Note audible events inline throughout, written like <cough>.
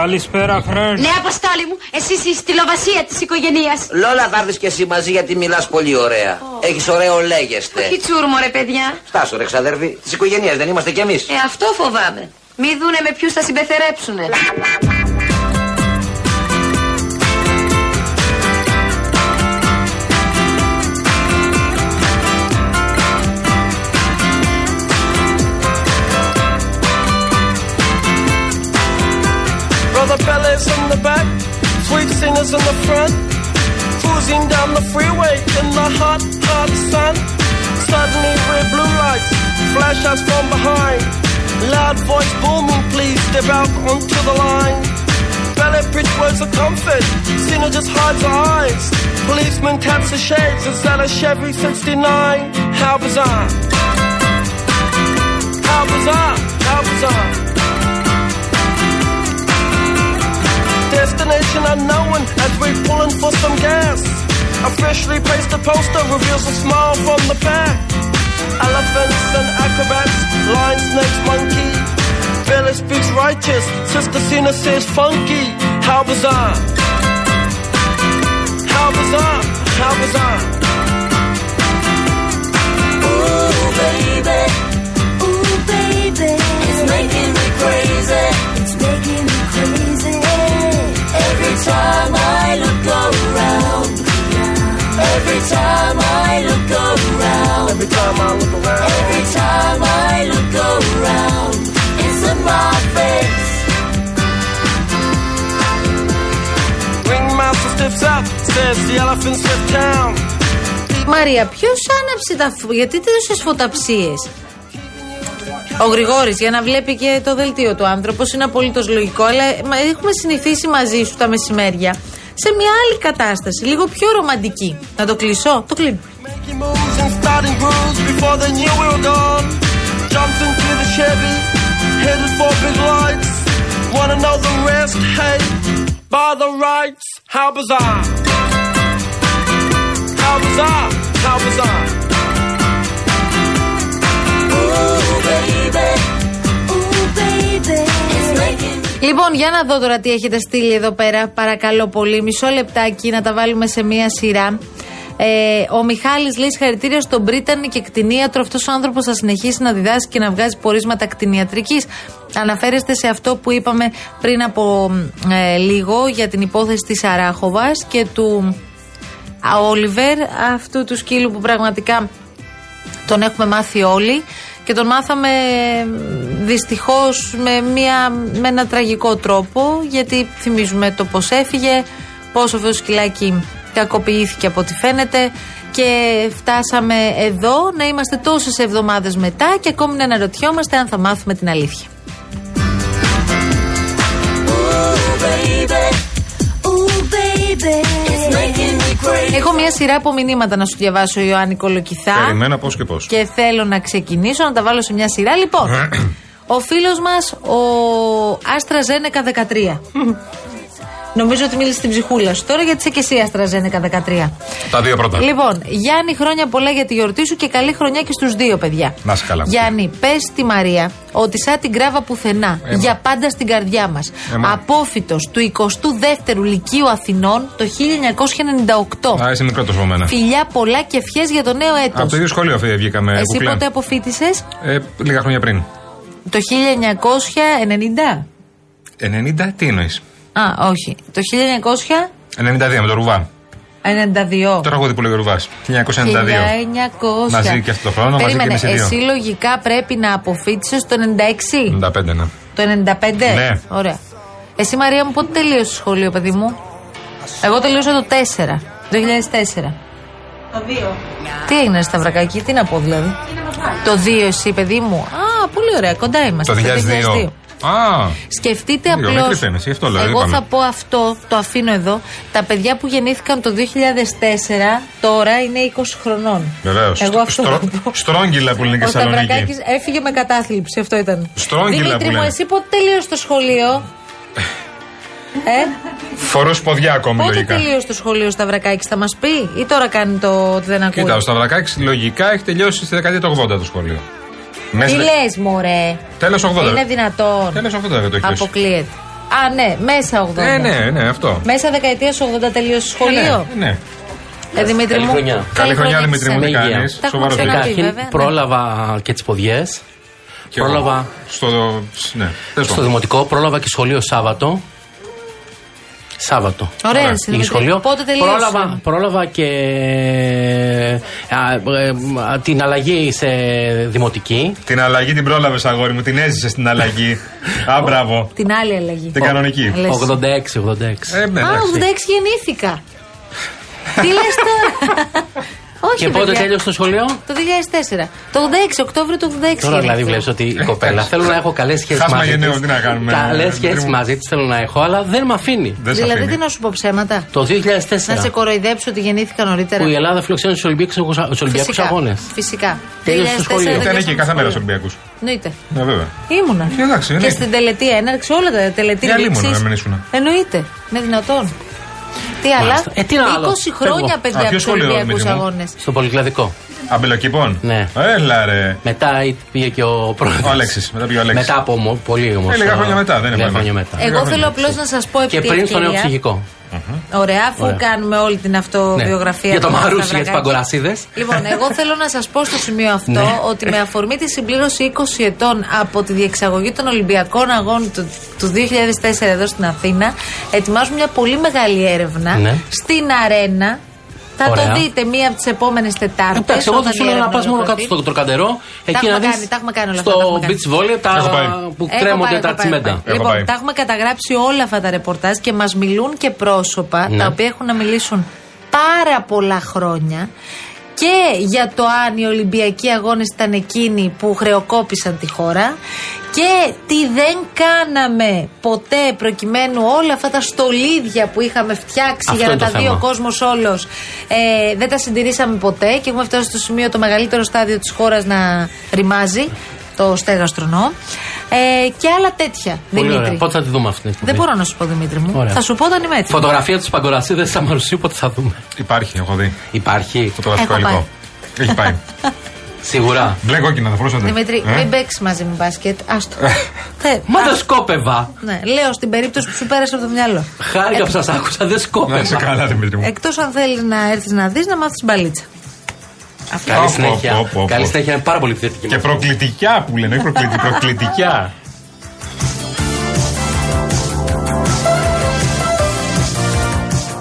Καλησπέρα, Χρέν. Ναι, Αποστόλη μου, εσύ είσαι η στυλοβασία της οικογένειας. Λόλα θα έρθει και εσύ μαζί γιατί μιλάς πολύ ωραία. Oh. Έχεις ωραίο λέγεστε. Τι τσούρμο, ρε παιδιά. Στάσου, ρε ξαδέρφη. Της οικογένειας δεν είμαστε κι εμείς. Ε, αυτό φοβάμαι. Μη δούνε με ποιους θα συμπεθερέψουνε. Singers in the front, cruising down the freeway in the hot, hot sun. Suddenly red blue lights flash us from behind. Loud voice booming, please step out onto the line. Ballet bridge words of comfort, Cena just hides her eyes. Policeman taps the shades, that a Chevy 69? How bizarre! How bizarre! How bizarre! Destination unknown as we're pulling for some gas. A freshly pasted poster reveals a smile from the back. Elephants and acrobats, lion, snakes, monkey. Billy speaks righteous, Sister Cena says funky. How bizarre! How bizarre! How bizarre! Μαρία, ποιος άναψε τα φω... Γιατί τόσε φωταψίες; Ο Γρηγόρης, για να βλέπει και το δελτίο του άνθρωπο, είναι απολύτως λογικό, αλλά μα, έχουμε συνηθίσει μαζί σου τα μεσημέρια σε μια άλλη κατάσταση, λίγο πιο ρομαντική. Να το κλείσω, το κλείνω. Making moves and starting grooves before they knew we were gone. Jumped into the Chevy, headed for big lights. Wanna know the rest? Hey, by the rights. How bizarre! How bizarre! How bizarre! Ooh, baby. Ooh, baby. It's making me Λοιπόν, για να δω τώρα τι έχετε στείλει εδώ πέρα. Παρακαλώ πολύ, μισό λεπτάκι να τα βάλουμε σε μία σειρά. Ε, ο Μιχάλης λέει συγχαρητήρια στον Πρίτανη και κτηνίατρο. Αυτός ο άνθρωπος θα συνεχίσει να διδάσκει και να βγάζει πορίσματα κτηνιατρικής. Αναφέρεστε σε αυτό που είπαμε πριν από ε, λίγο για την υπόθεση της Αράχοβας και του α, Όλιβερ, αυτού του σκύλου που πραγματικά τον έχουμε μάθει όλοι και τον μάθαμε δυστυχώς με, μια, με ένα τραγικό τρόπο γιατί θυμίζουμε το πως έφυγε, πόσο αυτό το σκυλάκι κακοποιήθηκε από ό,τι φαίνεται και φτάσαμε εδώ να είμαστε τόσες εβδομάδες μετά και ακόμη να αναρωτιόμαστε αν θα μάθουμε την αλήθεια. Ooh, baby. Ooh, baby. Έχω μια σειρά από μηνύματα να σου διαβάσω, Ιωάννη Κολοκυθά. Περιμένα πώς και πώς. Και θέλω να ξεκινήσω, να τα βάλω σε μια σειρά. Λοιπόν, <clears throat> ο φίλος μας, ο Άστρα Ζένεκα 13. Νομίζω ότι μίλησε στην ψυχούλα σου τώρα γιατί είσαι και εσύ Άστρα Ζένεκα 13. Τα δύο πρώτα. Λοιπόν, Γιάννη, χρόνια πολλά για τη γιορτή σου και καλή χρονιά και στους δύο, παιδιά. Να είσαι καλά. Γιάννη, πες στη Μαρία ότι σαν την κράβα πουθενά, Έμα. για πάντα στην καρδιά μας. Έμα. Απόφυτος του 22ου Λυκείου Αθηνών το 1998. Α, είσαι μικρός από μένα. Φιλιά πολλά και ευχές για το νέο έτος. Από το ίδιο σχολείο φύγε, βγήκαμε. Εσύ κουκλέ. πότε αποφύτησες, Ε, λίγα χρόνια πριν. το 1990. 90, τι εννοείς; Α, όχι. Το 92 με το Ρουβά. 1992. Το τραγούδι που λέγει Ρουβάς. 1992. 1900. Μαζί και αυτό το χρόνο, μαζί και Περίμενε, εμείς οι δύο. εσύ λογικά πρέπει να αποφύτησες το 96. 95, ναι. Το 95. Ναι. Ωραία. Εσύ Μαρία μου πότε τελείωσε το σχολείο, παιδί μου; Εγώ τελείωσα το 4. 2004. Το δύο. Τι έγινε Σταυρακάκη, τι να πω δηλαδή; Το 2 εσύ, παιδί μου. Α, πολύ ωραία, κοντά είμαστε. Το 2002. Α, Σκεφτείτε Λίγο απλώ. μικρή φαίνεσαι, γι' αυτό λέω, Εγώ είπαμε. θα πω αυτό, το αφήνω εδώ. Τα παιδιά που γεννήθηκαν το 2004 τώρα είναι 20 χρονών. βεβαίως. Εγώ αυτό θα πω. Στρόγγυλα που λένε και Ο στη Θεσσαλονίκη. Σταυρακάκης έφυγε με κατάθλιψη, αυτό ήταν. Στρόγγυλα Δημήτρη που μου, λένε. εσύ πότε τελείωσε το σχολείο; ε, Φορούσε ποδιά ακόμη πότε λογικά. τελείωσε το σχολείο Σταυρακάκης, θα μας πει; Ή τώρα κάνει το ότι δεν ακούει; Κοίτα, ο Σταυρακάκης λογικά έχει τελειώσει στη δεκαετία του 80 το σχολείο. Τι Μέσα λες, μωρέ; Τέλος 80. Είναι δυνατόν. Τέλος 80 δεν το έχει κλείσει. Αποκλείεται. Α, ναι, μέσα 80. Ναι, ναι, ναι, αυτό. Μέσα δεκαετίας 80 τελείωσε σχολείο. Ναι, ναι. Ε, Δημήτρη Καλή μου. χρονιά. Καλή χρονιά, και Δημήτρη μου, σε τι Με σένα. υγεία. κάνεις. Τα έχουμε Σοβαρό ξαναπεί. παιδί. Καταρχήν βέβαια, ναι. πρόλαβα και τις ποδιές. Και εγώ Πρόλαβα. Στο. Ναι, τέλος Στο πάντων. δημοτικό πρόλαβα και σχολείο Σάββατο. Σάββατο. Ωραία, Ωραία. εσύ, Είχε Δημήτρη. σχολείο. Πότε τελείωσε; Πρόλαβα, πρόλαβα και α, ε, α, την αλλαγή σε δημοτική. Την αλλαγή την πρόλαβες, αγόρι μου. Την έζησε την αλλαγή. <laughs> Α, μπράβο. Την άλλη αλλαγή. Την κανονική. Λες. 86-86. Ε, ναι, Α, εντάξει. 86 γεννήθηκα. Τι λες τώρα; <laughs> Όχι, Και πότε παιδιά. τέλειωσε το σχολείο; Το 2004. Το 86, Οκτώβριο του 86. Τώρα δηλαδή γεννήθηκα. βλέπεις ότι η κοπέλα θέλω να έχω καλές σχέσεις Χάσμα μαζί γενναίων, της. τι να κάνουμε, Καλές ε, σχέσεις Δημήτρη μου. μαζί της θέλω να έχω, αλλά δεν με αφήνει. Δεν σε Δηλαδή, αφήνει. τι να σου πω ψέματα; Το 2004 Να σε κοροϊδέψω ότι γεννήθηκα νωρίτερα. που η Ελλάδα φιλοξένησε τους Ολυμπιακούς Αγώνες. Φυσικά. Τέλειωσε το 2004 σχολείο. δεν Ήταν εκεί τελειώσαμε κάθε μέρα σχολείο. Ολυμπιακούς. Εννοείται. Ναι, βέβαια. Ήμουνα. Ε, εντάξει, και εννοείται. στην τελετή έναρξη όλα τα τελετή Για λίμωνο, λήξης. να μην ήσουνα. Εννοείται. Είναι δυνατόν. Τι άλλα. Μάλιστα. Ε, τι να άλλο; 20 χρόνια Φεύγω. παιδιά Α, από ποιος του σχολείο, Ολυμπιακούς Δημήτρη μου; Αγώνες. Στο Πολυκλαδικό. Αμπελοκήπων; Ναι. Έλα ρε. Μετά πήγε και ο πρόεδρος. Ο Αλέξης, μετά πήγε ο Αλέξης. Μετά από ομο- πολύ όμω. Ε, λίγα χρόνια μετά, δεν είναι Λίγα πολύ. χρόνια μετά. Λίγα Εγώ χρόνια. θέλω απλώς να σας πω επί Και τη πριν στο νέο ευκαιρία- ψυχικό. Ωραία, αφού Ωραία. κάνουμε όλη την αυτοβιογραφία. Ναι. Για το του Μαρούσι, Σταυρακάκη. για τις παγκορασίδες. Λοιπόν, εγώ θέλω να σας πω στο σημείο αυτό Ναι. ότι με αφορμή τη συμπλήρωση 20 ετών από τη διεξαγωγή των Ολυμπιακών Αγώνων του, του 2004 εδώ στην Αθήνα, ετοιμάζουμε μια πολύ μεγάλη έρευνα Ναι. στην Αρένα. Θα Ωραία. το δείτε μία από τις επόμενες Τετάρτες. Εντάξει, εγώ δεν σου λέω να πας μόνο κάτω στο τροκαντερό. Εκεί να έχουμε δεις. κάνει, τα έχουμε κάνει όλα αυτά, τα Στο έχουμε κάνει. beach volley τα Έχω πάει. που Έχω κρέμονται πάει, τα έχω πάει, τσιμέντα. έχω πάει. Έχω Λοιπόν, πάει. τα έχουμε καταγράψει όλα αυτά τα ρεπορτάζ και μας μιλούν και πρόσωπα Ναι. τα οποία έχουν να μιλήσουν πάρα πολλά χρόνια και για το αν οι Ολυμπιακοί Αγώνες ήταν εκείνοι που χρεοκόπησαν τη χώρα και τι δεν κάναμε ποτέ προκειμένου όλα αυτά τα στολίδια που είχαμε φτιάξει Αυτό για να είναι τα το δει θέμα. ο κόσμος όλος ε, δεν τα συντηρήσαμε ποτέ και έχουμε φτάσει στο σημείο το μεγαλύτερο στάδιο της χώρας να ρημάζει το στέγαστρονό ε, και άλλα τέτοια Πολύ Δημήτρη. ωραία. Πότε θα τη δούμε αυτή την εκπομπή; Δεν μπορώ να σου πω Δημήτρη μου. Ωραία. Θα σου πω όταν είμαι έτοιμη. Φωτογραφία της παγκορασίδα τη Αμαρουσίου πότε θα δούμε. Υπάρχει, έχω δει. Υπάρχει. Φωτογραφικό Έχω υλικό. Έχει πάει. <laughs> Σίγουρα. Μπλε κόκκινα, θα φορούσατε. Δημήτρη, Ε; μην παίξεις μαζί με μπάσκετ. Άστο. Θε- Μα α, δεν σκόπευα. Ναι, λέω στην περίπτωση που σου πέρασε από το μυαλό. Χάρηκα που σας άκουσα, δεν Να είσαι σκόπευα. καλά, Δημήτρη μου. Εκτός αν θέλεις να έρθεις να δεις να μάθεις μπαλίτσα. Καλή Πω, συνέχεια. πω, πω, πω. Καλή συνέχεια, είναι πάρα πολύ επιθετική. Και προκλητικιά που λένε, όχι προκλητικιά. <laughs>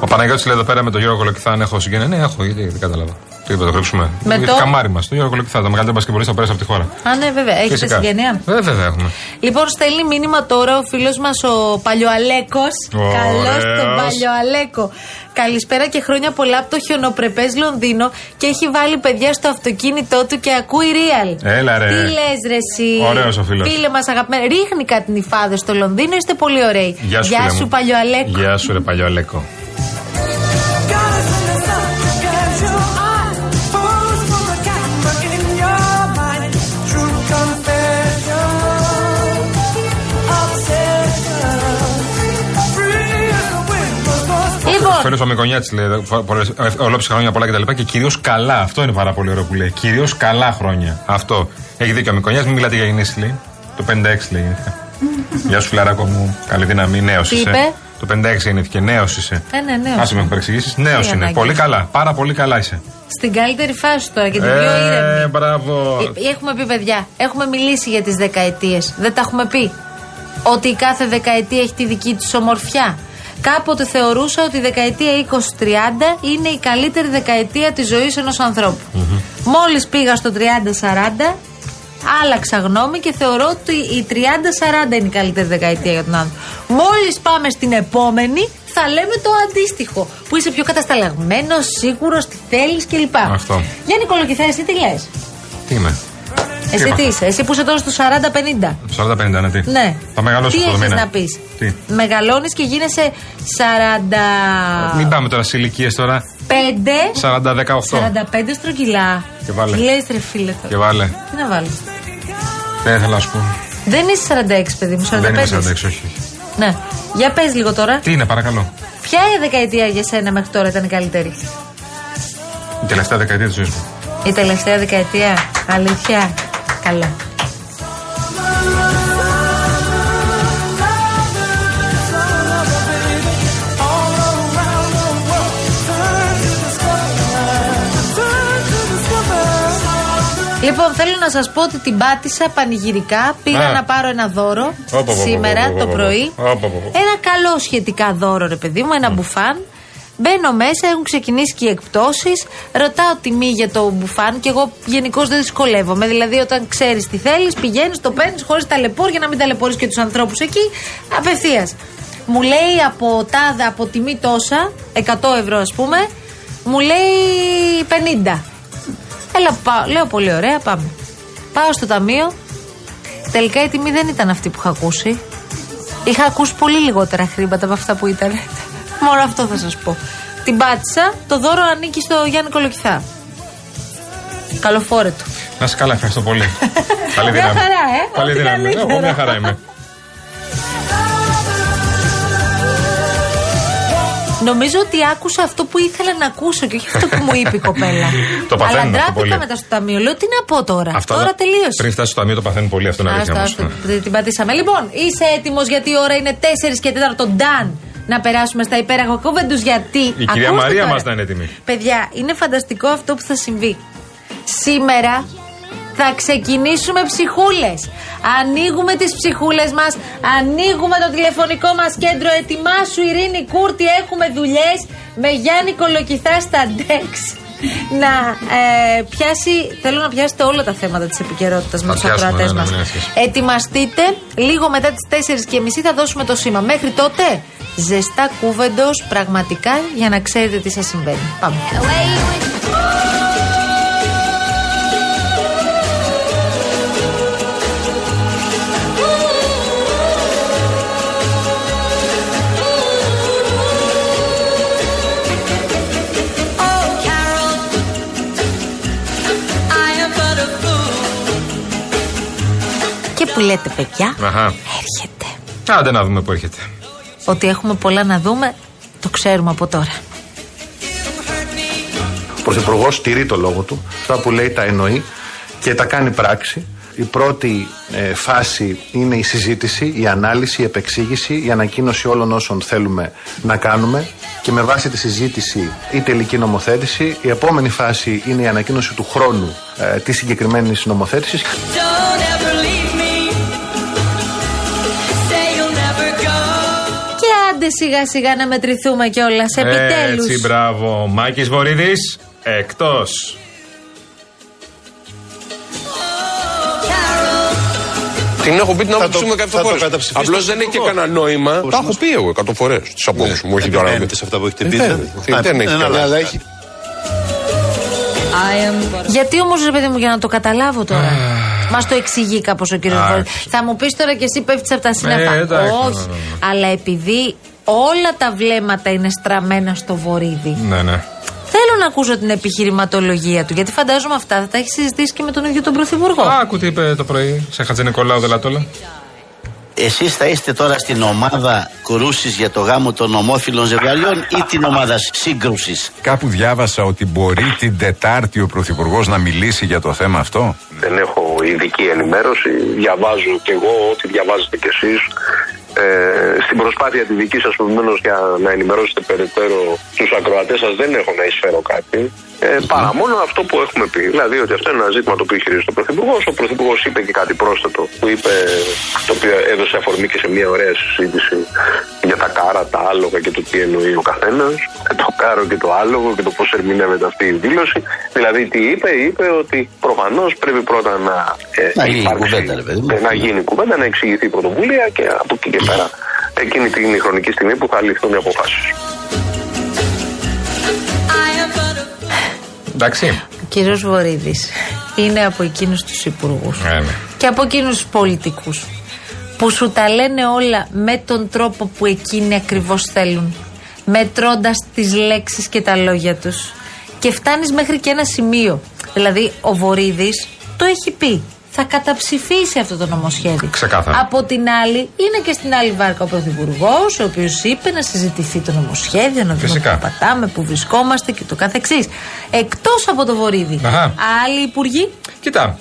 Ο Παναγιώτης λέει εδώ πέρα με τον Γιώργο Κολοκυθά αν έχω συγγένεια. Ναι, έχω, γιατί δεν κατάλαβα. Τι είπε, το κρύψουμε. Με το το- καμάρι μας, το Γιώργο Κολοκυθά, το μεγαλύτερο μπασκευολίστα που πέρασε από τη χώρα. Α, ναι, βέβαια. Έχετε Φυσικά. συγγενεία. Ε, βέβαια έχουμε. Λοιπόν, στέλνει μήνυμα τώρα ο φίλος μας ο Παλιοαλέκος. Ωραίος. Καλώς τον Παλιοαλέκο. Καλησπέρα και χρόνια πολλά από το χιονοπρεπές Λονδίνο και έχει βάλει παιδιά στο αυτοκίνητό του και ακούει real. Έλα, ρε. Τι λες, ρε, εσύ; Ωραίος ο φίλος. Φίλε μας, αγαπημένα. Ρίχνει κάτι νυφάδε στο Λονδίνο, είστε πολύ ωραίοι. Γεια σου, φίλε μου. Παλιοαλέκο. Γεια σου, ρε Παλιοαλέκο. Λοιπόν, Φίλο ο Μικονιάτη λέει ολόψη χρόνια πολλά κτλ. Και, και κυρίως καλά. Αυτό είναι πάρα πολύ ωραίο που λέει. Κυρίως καλά χρόνια. Αυτό. Έχει δίκιο ο Μικονιάτη, μην μιλάτε για γεννήσεις λέει. Το 56 λέει γεννήθηκα. <laughs> Γεια σου, φιλαράκο μου. Καλή δύναμη. Νέος Τι είσαι. είπε; Το 56 γεννήθηκε. Νέος είσαι. Ε, ναι, νέος Άσε με είμαι. παρεξηγήσεις. Νέος Τι είναι. ανάγκη Πολύ έχει. καλά. Πάρα πολύ καλά είσαι. στην καλύτερη φάση τώρα και την πιο Ε, ήρεμη. μπράβο. Ε, Έχουμε πει, παιδιά, έχουμε μιλήσει για τις δεκαετίες. Δεν τα έχουμε πει. Ότι η κάθε δεκαετία έχει τη δική της ομορφιά. Κάποτε θεωρούσα ότι η δεκαετία 20-30 είναι η καλύτερη δεκαετία της ζωής ενός ανθρώπου. Μόλις πήγα στο 30-40, άλλαξα γνώμη και θεωρώ ότι η 30-40 είναι η καλύτερη δεκαετία για τον άνθρωπο. Μόλις πάμε στην επόμενη, θα λέμε το αντίστοιχο. Που είσαι πιο κατασταλαγμένος, σίγουρος, τι θέλεις κλπ. Αυτό. Γιάννη Κολοκυθά, εσύ τι λες; Τι είμαι; Εσύ είπα; τι είσαι, εσύ που είσαι τώρα στο 40-50. 40-50, ναι, τι. Ναι. Θα μεγαλώσω Τι αυτό το έχεις μήνα. να πεις; Τι; Μεγαλώνεις και γίνεσαι 45. Μην πάμε τώρα σε ηλικίες τώρα. 40-18. 45 στρογγυλά. Και βάλε. Τι λες ρε φίλε τώρα. Και βάλε. Τι να βάλω. Δεν ήθελα να σου πω. Δεν είσαι 46 παιδί μου, 45. Δεν είμαι 46, όχι. όχι. Ναι. Για πες λίγο τώρα. Τι είναι, παρακαλώ. Ποια η δεκαετία για σένα μέχρι τώρα ήταν η καλύτερη; Η τελευταία δεκαετία της ζωής μου. Η τελευταία δεκαετία. Αλήθεια καλά. Λοιπόν, θέλω να σας πω ότι την πάτησα πανηγυρικά. Πήγα να πάρω ένα δώρο σήμερα το πρωί. Ένα καλό σχετικά δώρο, ρε παιδί μου, ένα μπουφάν. Μπαίνω μέσα, έχουν ξεκινήσει και οι εκπτώσεις. Ρωτάω τιμή για το μπουφάν και εγώ γενικώς δεν δυσκολεύομαι. Δηλαδή, όταν ξέρεις τι θέλεις, πηγαίνεις, το παίρνεις χωρίς ταλαιπώρ για να μην ταλαιπωρείς και τους ανθρώπους εκεί. Απευθείας. Μου λέει από τάδε, από τιμή τόσα, 100 ευρώ ας πούμε, μου λέει 50. Έλα, πάω. λέω πολύ ωραία, πάμε. Πάω στο ταμείο. Τελικά η τιμή δεν ήταν αυτή που είχα ακούσει. Είχα ακούσει πολύ λιγότερα χρήματα από αυτά που ήταν. Μόνο αυτό θα σας πω. Την πάτησα. Το δώρο ανήκει στο Γιάννη Κολοκυθά. Καλοφόρετο. Να είσαι καλά, ευχαριστώ πολύ. <laughs> Καλή Μια δύναμη. χαρά, ε. Καλή Ό,τι δύναμη. καλύτερο. Εγώ μια χαρά είμαι. Νομίζω ότι άκουσα αυτό που ήθελα να ακούσω και όχι αυτό που μου είπε η κοπέλα. <laughs> Το παθαίνουν Αλλά αυτό ντράπηκα πολύ. μετά στο ταμείο. Λέω τι να πω τώρα; Αυτά τώρα τα- τελείωσε. Πριν φτάσει στο ταμείο το παθαίνουν πολύ αυτό είναι αλήθεια. Άστα, όμως. άστα, την πατήσαμε. Λοιπόν, είσαι έτοιμος γιατί η ώρα είναι 4 και 4 Νταν να περάσουμε στα υπέροχα κόβεντου. Γιατί. Η κυρία Ακούστε Μαρία τώρα. μας να είναι έτοιμη. Παιδιά, είναι φανταστικό αυτό που θα συμβεί. Σήμερα θα ξεκινήσουμε ψυχούλες. Ανοίγουμε τις ψυχούλες μας, ανοίγουμε το τηλεφωνικό μας κέντρο. Ετοιμάσου, Ειρήνη Κούρτη, έχουμε δουλειές με Γιάννη Κολοκυθά στα ντεξ. Να ε, πιάσει, θέλω να πιάσετε όλα τα θέματα της επικαιρότητας με Να τους πιάσουμε, ακροατές ναι, μας. ναι, μην έχεις. Ετοιμαστείτε, λίγο μετά τις 4.30 θα δώσουμε το σήμα. Μέχρι τότε, ζεστά κούβεντος πραγματικά για να ξέρετε τι σας συμβαίνει. Πάμε. Και που λέτε, παιδιά, Αχα. έρχεται. Άντε να δούμε που έρχεται. Ότι έχουμε πολλά να δούμε, το ξέρουμε από τώρα. Ο Πρωθυπουργός τηρεί το λόγο του. Αυτά που λέει τα εννοεί και τα κάνει πράξη. Η πρώτη ε, φάση είναι η συζήτηση, η ανάλυση, η επεξήγηση, η ανακοίνωση όλων όσων θέλουμε να κάνουμε και με βάση τη συζήτηση η τελική νομοθέτηση. Η επόμενη φάση είναι η ανακοίνωση του χρόνου ε, της συγκεκριμένης νομοθέτησης. Άντε σιγά σιγά να μετρηθούμε κιόλας. Επιτέλους. Έτσι, μπράβο. Μάκης Βορύδης, εκτός. Την έχω πει την Θα άποψή το- μου θα εκατό το φορέ. καταψηφίσει Απλώς το δεν έχει και Πρωθυπουργός. κανένα νόημα. Πώς Τα έχω μας- πει εγώ εκατό φορέ τι απόψει μου. Όχι τώρα. Επιμένετε σε αυτά που έχετε πει, Ε, δηλαδή. δεν- Α, δεν έχει ναι, καλά. αλλά έχει Γιατί όμως, ρε παιδί μου, για να το καταλάβω τώρα. Μας το εξηγεί κάπως ο κύριος Α, Βόλη. όχι. Θα μου πεις τώρα και εσύ πέφτεις από τα σύννεφα. Ε, εντάξει, Όχι. ναι, ναι, Αλλά επειδή όλα τα βλέμματα είναι στραμμένα στο βορίδι. Ναι, ναι. Θέλω να ακούσω την επιχειρηματολογία του. Γιατί φαντάζομαι αυτά θα τα έχεις συζητήσει και με τον ίδιο τον Πρωθυπουργό. Άκου τι είπε το πρωί σε Χατζη Νικολάου Δελατόλα. Εσείς θα είστε τώρα στην ομάδα κρούσης για το γάμο των ομόφυλων ζευγαριών ή την ομάδα σύγκρουσης; Κάπου διάβασα ότι μπορεί την Τετάρτη ο Πρωθυπουργός να μιλήσει για το θέμα αυτό. Δεν έχω ειδική ενημέρωση. Διαβάζω κι εγώ ό,τι διαβάζετε κι εσείς. Ε, στην προσπάθεια τη δική σας, επομένως, για να ενημερώσετε περαιτέρω τους ακροατές σας, δεν έχω να εισφέρω κάτι. Ε, παρά μόνο αυτό που έχουμε πει. Δηλαδή ότι αυτό είναι ένα ζήτημα το οποίο χειρίζεται ο Πρωθυπουργό. Ο Πρωθυπουργός είπε και κάτι πρόσθετο που είπε, το οποίο έδωσε αφορμή και σε μια ωραία συζήτηση για τα κάρα, τα άλογα και το τι εννοεί ο καθένας. Το κάρο και το άλογο και το πώς ερμηνεύεται αυτή η δήλωση. Δηλαδή τι είπε, είπε ότι προφανώς πρέπει πρώτα να, ε, Να γίνει υπάρξει- κουβέντα, ρε παιδί μου. ε, να γίνει κουβέντα, να εξηγηθεί η πρωτοβουλία και από εκεί και πέρα εκείνη την χρονική στιγμή που θα ληφθούν οι αποφάσεις. Εντάξει. Ο κύριος Βορύδης είναι από εκείνους τους υπουργούς Ναι, ναι. και από εκείνους τους πολιτικούς που σου τα λένε όλα με τον τρόπο που εκείνοι ακριβώς θέλουν. Μετρώντας τις λέξεις και τα λόγια τους. Και φτάνεις μέχρι και ένα σημείο. Δηλαδή, ο Βορύδης το έχει πει. Θα καταψηφίσει αυτό το νομοσχέδιο. Ξεκάθαρα. Από την άλλη, είναι και στην άλλη βάρκα ο Πρωθυπουργός, ο οποίος είπε να συζητηθεί το νομοσχέδιο, να δούμε Φυσικά. πού πατάμε, πού βρισκόμαστε και το καθεξής. Εκτός από το Βορύδη, Αχα. άλλοι υπουργοί; Κοίτα.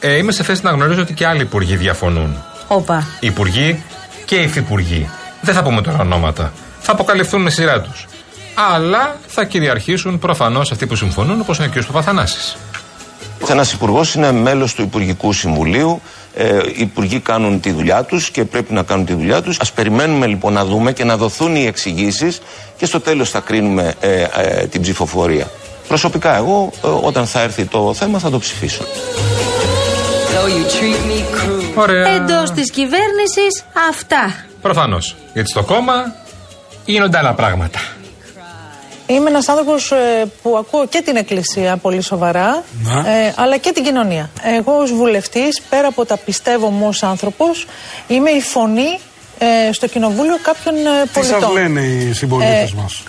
Ε, είμαι σε θέση να γνωρίζω ότι και άλλοι υπουργοί διαφωνούν. Όπα. Υπουργοί και υφυπουργοί. Δεν θα πούμε τώρα ονόματα. Θα αποκαλυφθούν με σειρά τους. Αλλά θα κυριαρχήσουν προφανώς αυτοί που συμφωνούν, όπως είναι ο κ. Παπαθανάσης. Κάθε ένας υπουργός είναι μέλος του Υπουργικού Συμβουλίου. Ε, οι υπουργοί κάνουν τη δουλειά τους και πρέπει να κάνουν τη δουλειά τους. Α περιμένουμε λοιπόν να δούμε και να δοθούν οι εξηγήσεις και στο τέλος θα κρίνουμε ε, ε, την ψηφοφορία. Προσωπικά, εγώ ε, όταν θα έρθει το θέμα θα το ψηφίσω. Ωραία. Εντός της κυβέρνησης αυτά. Προφανώς. Γιατί στο κόμμα γίνονται άλλα πράγματα. Είμαι ένας άνθρωπος ε, που ακούω και την Εκκλησία πολύ σοβαρά, ε, αλλά και την κοινωνία. Εγώ ως βουλευτής, πέρα από τα πιστεύω μου ως άνθρωπος, είμαι η φωνή ε, στο κοινοβούλιο κάποιων ε, Τι πολιτών. σας λένε οι συμπολίτες Ε, μας;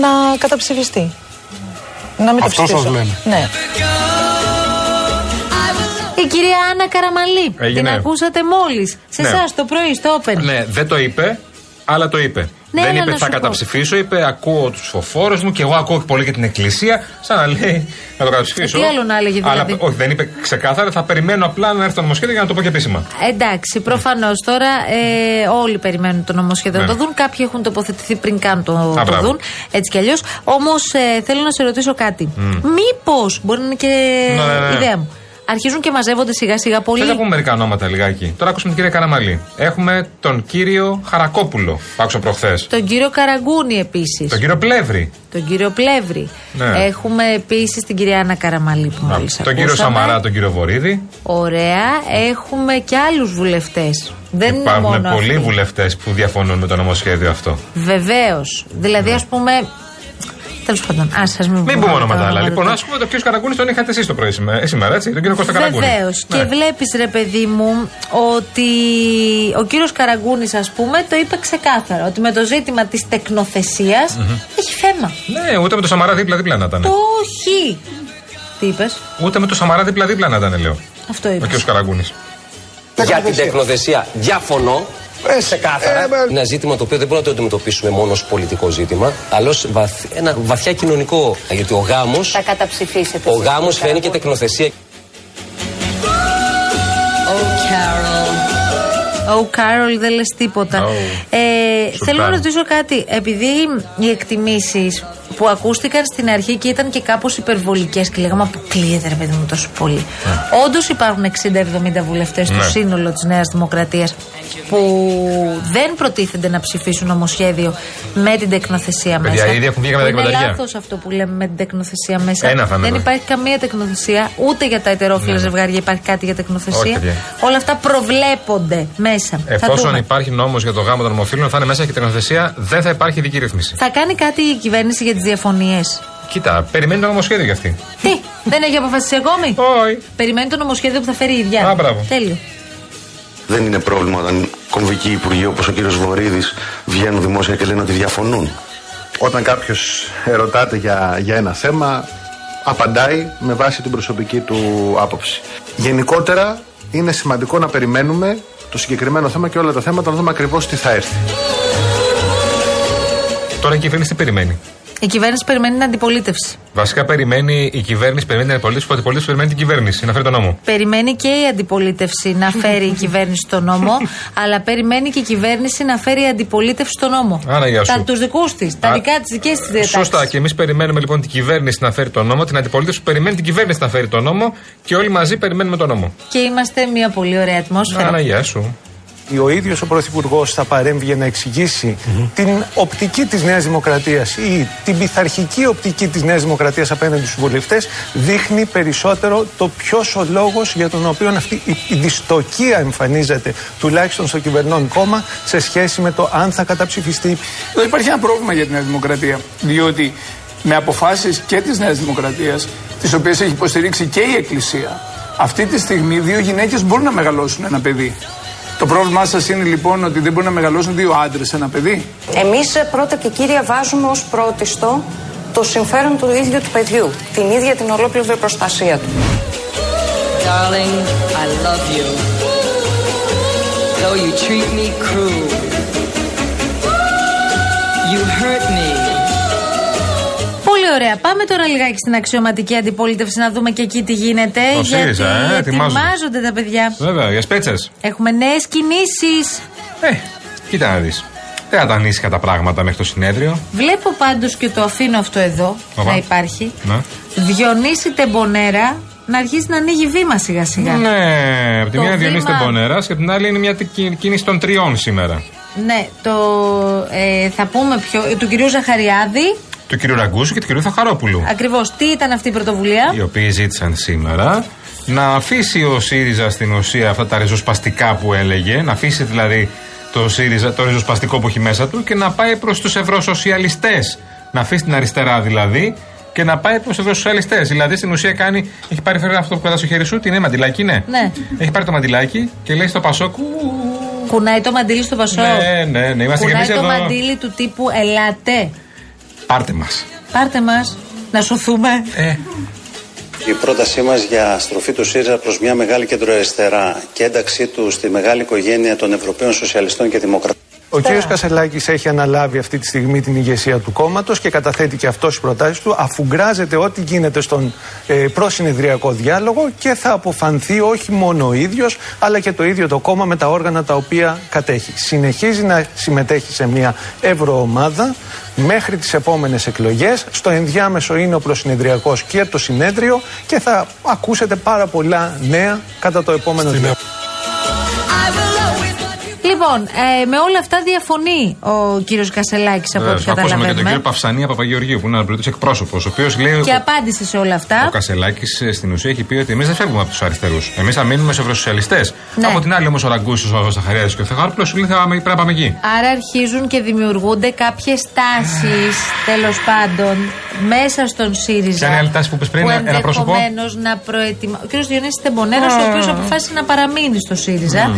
Να καταψηφιστεί. Να μην Αυτό το ψηφίσω. σας λένε. Ναι. Η κυρία Άννα Καραμαλή. Έγινε. Την ακούσατε μόλις. Σε Ναι. εσάς το πρωί, στο Open. Ναι, δεν το είπε, αλλά το είπε. Ναι, δεν έλα είπε να θα σου πω. καταψηφίσω, είπε ακούω τους φοφόρους μου και εγώ ακούω πολύ και την εκκλησία. Σαν να λέει να το καταψηφίσω. Ε, τι άλλο να έλεγε δηλαδή; Αλλά όχι, δεν είπε ξεκάθαρα, θα περιμένω απλά να έρθει το νομοσχέδιο για να το πω και επίσημα. Εντάξει, προφανώς τώρα ε, όλοι περιμένουν το νομοσχέδιο να Ναι. το δουν. Κάποιοι έχουν τοποθετηθεί πριν καν το, Α, το μπράβο. δουν. Έτσι κι αλλιώς. Όμως ε, θέλω να σε ρωτήσω κάτι. Μμ. Μήπως, μπορεί να είναι και Ναι, ναι, ναι. ιδέα μου, αρχίζουν και μαζεύονται σιγά σιγά πολύ. Θέλω να πούμε μερικά ονόματα λιγάκι. Τώρα ακούσαμε την κυρία Καραμαλή. Έχουμε τον κύριο Χαρακόπουλο που άκουσα προχθές. Τον κύριο Καραγκούνη επίσης. Τον κύριο Πλεύρη. Τον κύριο Πλεύρη. Ναι. Έχουμε επίσης την κυρία Άννα Καραμαλή που μόλις Τον κύριο Σαμαρά, τον κύριο Βορύδη. Ωραία. Έχουμε και άλλους βουλευτές. Δεν είναι Υπάρχουν μόνο πολλοί αυτοί. βουλευτές που διαφωνούν με το νομοσχέδιο αυτό. Βεβαίως. Δηλαδή, ας πούμε. Τέλος πάντων, ας μην, Μην πούμε τα ονόματα άλλα. ονόματα Λοιπόν, τώρα. ας πούμε τον κύριο Καραγκούνη τον είχατε εσείς το πρωί σήμερα, ε, σήμερα έτσι, τον κύριο Κώστα Καραγκούνη. Βεβαίως. Ναι. Και βλέπεις, ρε παιδί μου, ότι ο κύριος Καραγκούνης, ας πούμε, το είπε ξεκάθαρα. Ότι με το ζήτημα της τεκνοθεσίας έχει θέμα. Ναι, ούτε με το Σαμαρά δίπλα-δίπλα να ήταν. Το όχι. Τι είπες, Ούτε με το Σαμαρά δίπλα-δίπλα να ήταν, λέω. αυτό Ο είπες. κύριος Καραγκούνης. Για την τεκνοθεσία διαφωνώ. Ξεκάθαρα. Ένα ζήτημα το οποίο δεν μπορούμε να το αντιμετωπίσουμε μόνο ως πολιτικό ζήτημα, αλλά ως βαθ- ένα βαθιά κοινωνικό. Γιατί ο γάμος. Θα καταψηφίσετε. Ο εσείς, γάμος κύριε φαίνει και Καραγκούνη. τεκνοθεσία. Ο Κάρολ δεν λες τίποτα. Oh. Ε, Σου θέλω να κάνω. ρωτήσω κάτι. Επειδή οι εκτιμήσεις που ακούστηκαν στην αρχή και ήταν και κάπως υπερβολικές και λέγαμε αποκλείεται ρε παιδί μου τόσο πολύ. Όντως υπάρχουν 60-70 βουλευτές στο Ναι. σύνολο της Νέας Δημοκρατίας που δεν προτίθενται να ψηφίσουν νομοσχέδιο με την τεκνοθεσία Παιδιά, μέσα. ήδη έχουν βγει για με είναι δεκαπενταριά. λάθος αυτό που λέμε με την τεκνοθεσία μέσα. Ένα θα είναι δεν εδώ. υπάρχει καμία τεκνοθεσία, ούτε για τα ετερόφιλα Ναι. ζευγάρια υπάρχει κάτι για τεκνοθεσία. Όχι, παιδιά. Όλα αυτά προβλέπονται μέσα. Θα Εφόσον δούμε. υπάρχει νόμος για το γάμο των ομοφύλων, θα είναι μέσα και τεχνοθεσία, δεν θα υπάρχει ειδική ρύθμιση. Θα κάνει κάτι η κυβέρνηση για τι διαφωνίε. Κοίτα, περιμένει το νομοσχέδιο για αυτή. Τι, δεν έχει αποφασίσει ακόμη; Όχι. Περιμένει το νομοσχέδιο που θα φέρει η ίδια. Α, μπράβο. Τέλειο. Δεν είναι πρόβλημα όταν κομβικοί υπουργοί όπως ο κύριος Βορύδης βγαίνουν δημόσια και λένε ότι διαφωνούν. Όταν κάποιος ερωτάται για, για ένα θέμα, απαντάει με βάση την προσωπική του άποψη. Γενικότερα, είναι σημαντικό να περιμένουμε το συγκεκριμένο θέμα και όλα τα θέματα να δούμε ακριβώς τι θα έρθει. Τώρα η κυβέρνηση τι περιμένει; Η κυβέρνηση περιμένει την αντιπολίτευση. Βασικά περιμένει η κυβέρνηση, περιμένει την αντιπολίτευση, που η αντιπολίτευση περιμένει την κυβέρνηση να φέρει τον νόμο. Περιμένει και η αντιπολίτευση να φέρει η κυβέρνηση στο νόμο, <laughs> αλλά περιμένει και η κυβέρνηση να φέρει η αντιπολίτευση στο νόμο. Άρα, γεια σου. Τα, τους δικούς της, τα Α, δικά της, δικές της διατάξεις. Σωστά. Και εμείς περιμένουμε λοιπόν την κυβέρνηση να φέρει τον νόμο, την αντιπολίτευση που περιμένει την κυβέρνηση να φέρει τον νόμο και όλοι μαζί περιμένουμε τον νόμο. Και είμαστε μια πολύ ωραία ατμόσφαιρα. Άρα, γεια σου. Ο ίδιος ο Πρωθυπουργός θα παρέμβει για να εξηγήσει την οπτική της Νέας Δημοκρατίας ή την πειθαρχική οπτική της Νέας Δημοκρατίας απέναντι στους βουλευτές, δείχνει περισσότερο το ποιος ο λόγος για τον οποίο αυτή η, η δυστοκία εμφανίζεται, τουλάχιστον στο κυβερνών κόμμα, σε σχέση με το αν θα καταψηφιστεί. Εδώ υπάρχει ένα πρόβλημα για τη Νέα Δημοκρατία. Διότι με αποφάσεις και της Νέας Δημοκρατίας, τις οποίες έχει υποστηρίξει και η Εκκλησία, αυτή τη στιγμή δύο γυναίκες μπορούν να μεγαλώσουν ένα παιδί. Το πρόβλημά σας είναι λοιπόν ότι δεν μπορούν να μεγαλώσουν δύο άντρες ένα παιδί; Εμείς ε, πρώτα και κύρια βάζουμε ως πρώτιστο το συμφέρον του ίδιου του παιδιού, την ίδια την ολόκληρη προστασία του. Darling, I love you. Though you treat me cruel, you hurt me. Πολύ ωραία. Πάμε τώρα λιγάκι στην αξιωματική αντιπολίτευση να δούμε και εκεί τι γίνεται. Το ΣΥΡΙΖΑ, ε, ετοιμάζονται. ετοιμάζονται τα παιδιά. Βέβαια, για σπέτσες. Έχουμε νέες κινήσεις. Ε, κοίτα να δεις. Δεν θα τα ανήσυχα τα πράγματα μέχρι το συνέδριο. Βλέπω πάντως και το αφήνω αυτό εδώ Οπα. να υπάρχει. Ναι. Διονύση Τεμπονέρα να αρχίσει να ανοίγει βήμα σιγά σιγά. Ναι, από τη Το μία Διονύση βήμα- Τεμπονέρας και από την άλλη είναι μια τι- κίνηση των τριών σήμερα. Ναι, το ε, θα πούμε πιο. του κυρίου Ζαχαριάδη. Του κ. Ραγκούσου και του κ. Θαχαρόπουλου. Ακριβώς τι ήταν αυτή η πρωτοβουλία; οι οποίοι ζήτησαν σήμερα να αφήσει ο ΣΥΡΙΖΑ στην ουσία αυτά τα ριζοσπαστικά που έλεγε, να αφήσει δηλαδή το ΣΥΡΙΖΑ, το ριζοσπαστικό που έχει μέσα του και να πάει προς τους ευρωσοσιαλιστές. Να αφήσει την αριστερά δηλαδή και να πάει προς τους ευρωσοσιαλιστές. Δηλαδή στην ουσία κάνει, έχει πάρει φέρει αυτό που κρατά στο χέρι σου, τι είναι μαντιλάκι, ναι. Ναι. Έχει πάρει το μαντιλάκι και λέει στο Πασόκ, «Ου, Κουνάει το μαντίλι στο βασό. ναι, ναι, ναι, είμαστε και Κουνάει εμείς το εδώ. μαντίλι του τύπου Ελάτε. Πάρτε μας. Πάρτε μας να σωθούμε. Ε. Η πρότασή μας για στροφή του ΣΥΡΙΖΑ προς μια μεγάλη κεντροαριστερά και ένταξή του στη μεγάλη οικογένεια των Ευρωπαίων Σοσιαλιστών και Δημοκρατών. Ο κ. Κασελάκης έχει αναλάβει αυτή τη στιγμή την ηγεσία του κόμματος και καταθέτει και αυτός τις προτάσεις του, αφού γκράζεται ό,τι γίνεται στον ε, προσυνεδριακό διάλογο και θα αποφανθεί όχι μόνο ο ίδιος, αλλά και το ίδιο το κόμμα με τα όργανα τα οποία κατέχει. Συνεχίζει να συμμετέχει σε μια ευρωομάδα μέχρι τις επόμενες εκλογές. Στο ενδιάμεσο είναι ο προσυνεδριακός και το συνέδριο και θα ακούσετε πάρα πολλά νέα κατά το επόμενο διάστημα. Λοιπόν, ε, με όλα αυτά διαφωνεί ο κύριος Κασελάκης από ό,τι Βεβαίως, Ακούσαμε και τον καταλαβαίνουμε. κύριο Παυσανία Παπαγεωργίου που είναι ένα πλούτος εκπρόσωπος, ο οποίος λέει. Και απάντησε σε όλα Ο αυτά. Κασελάκη στην ουσία έχει πει ότι εμείς δεν φεύγουμε από τους αριστερούς. Εμείς θα μείνουμε σε ευρωσοσιαλιστές. Ναι. Από την άλλη όμως ο Ραγκούσο, ο Ζαχαριάδη και ο Θεχάρπλο σου λέει θα πάμε- πρέπει να πάμε εκεί. Άρα αρχίζουν και δημιουργούνται κάποιες τάσεις, <sighs> τέλος πάντων, μέσα στον ΣΥΡΙΖΑ. Ποια είναι η άλλη τάση που είπες πριν, που ένα πρόσωπο; ενδεχομένως να προετοιμα... Ο κ. Διονύσης Τεμπονέρας, ο οποίος αποφάσισε να παραμείνει στο ΣΥΡΙΖΑ,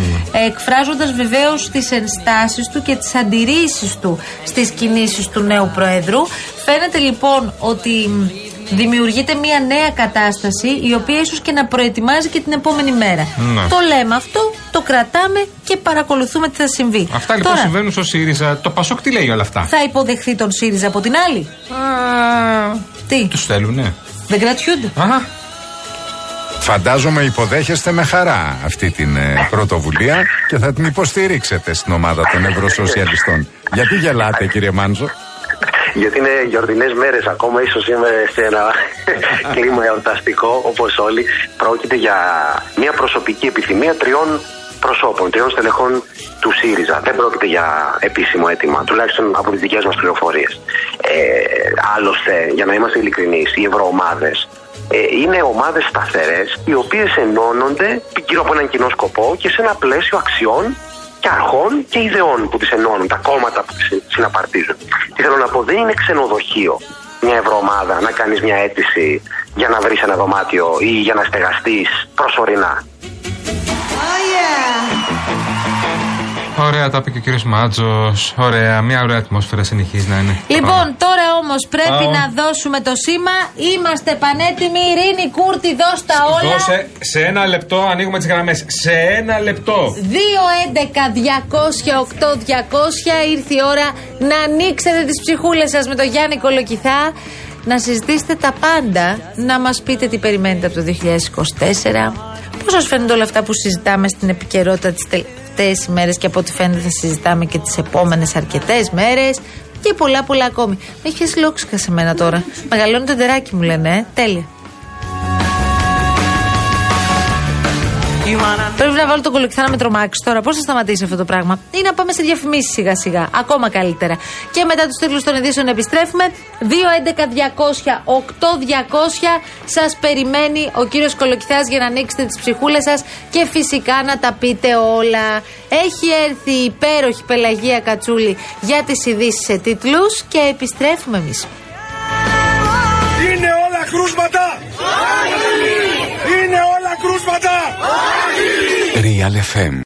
εκφράζοντας βεβαίως τις ενστάσεις του και τις αντιρρήσεις του στις κινήσεις του νέου Προέδρου. Φαίνεται λοιπόν ότι μ, δημιουργείται μια νέα κατάσταση η οποία ίσως και να προετοιμάζει και την επόμενη μέρα. Ναι. Το λέμε αυτό, το κρατάμε και παρακολουθούμε τι θα συμβεί. Αυτά λοιπόν Τώρα, συμβαίνουν στο ΣΥΡΙΖΑ. Το Πασόκ τι λέει όλα αυτά; θα υποδεχθεί τον ΣΥΡΙΖΑ από την άλλη; Τι, Τους θέλουνε. δεν κρατιούνται; Αχα. Φαντάζομαι υποδέχεστε με χαρά αυτή την ε, πρωτοβουλία και θα την υποστηρίξετε στην ομάδα των Ευρωσοσιαλιστών. Γιατί γελάτε κύριε Μάντζο. Γιατί είναι γιορτινές μέρες ακόμα, ίσως είμαι σε ένα <laughs> κλίμα εορταστικό όπως όλοι. Πρόκειται για μια προσωπική επιθυμία τριών προσώπων, τριών στελεχών του ΣΥΡΙΖΑ. Δεν πρόκειται για επίσημο αίτημα, τουλάχιστον από τις δικές μας πληροφορίες. Ε, άλλωστε, για να είμαστε ειλικρινείς, οι ευρωομάδες ε, είναι ομάδες σταθερές, οι οποίες ενώνονται γύρω από έναν κοινό σκοπό και σε ένα πλαίσιο αξιών και αρχών και ιδεών που τις ενώνουν, τα κόμματα που τις συναπαρτίζουν. Τι θέλω να πω, δεν είναι ξενοδοχείο μια ευρωομάδα να κάνεις μια αίτηση για να βρεις ένα δωμάτιο ή για να στεγαστείς προσωρινά. Ωραία, τα είπε και ο κύριος Μάτζος. Ωραία, μια ωραία ατμόσφαιρα συνεχίζει να είναι. Λοιπόν, τώρα όμως πρέπει Πάω. να δώσουμε το σήμα. Είμαστε πανέτοιμοι. Ειρήνη Κούρτη, δώσ' τα όλα. Δώσε σε ένα λεπτό, ανοίγουμε τις γραμμές. Σε ένα λεπτό. 2-11-200-8-200 ήρθε η ώρα να ανοίξετε τις ψυχούλες σας με τον Γιάννη Κολοκυθά να συζητήσετε τα πάντα, να μας πείτε τι περιμένετε από το 2024 πώς σας φαίνονται όλα αυτά που συζητάμε στην επικαιρότητα τις τελευταίες ημέρες και από ό,τι φαίνεται θα συζητάμε και τις επόμενες αρκετές μέρες και πολλά πολλά ακόμη. Με έχεις λόξικα σε μένα τώρα. Μεγαλώνει το ντεράκι μου λένε, ε. τέλεια. Πρέπει να βάλω τον κολοκυθά να με τρομάξεις τώρα. Πώς θα σταματήσει αυτό το πράγμα, ή να πάμε σε διαφημίσεις σιγά σιγά. Ακόμα καλύτερα. Και μετά τους τίτλους των ειδήσεων επιστρέφουμε. 2-11-200-8-200 σας περιμένει ο κύριος Κολοκυθά για να ανοίξετε τις ψυχούλες σας και φυσικά να τα πείτε όλα. Έχει έρθει η υπέροχη Πελαγία Κατσούλη για τις ειδήσεις σε τίτλους και επιστρέφουμε εμείς. Είναι όλα κρούσματα! Είναι όλα κρούσματα! אייל FM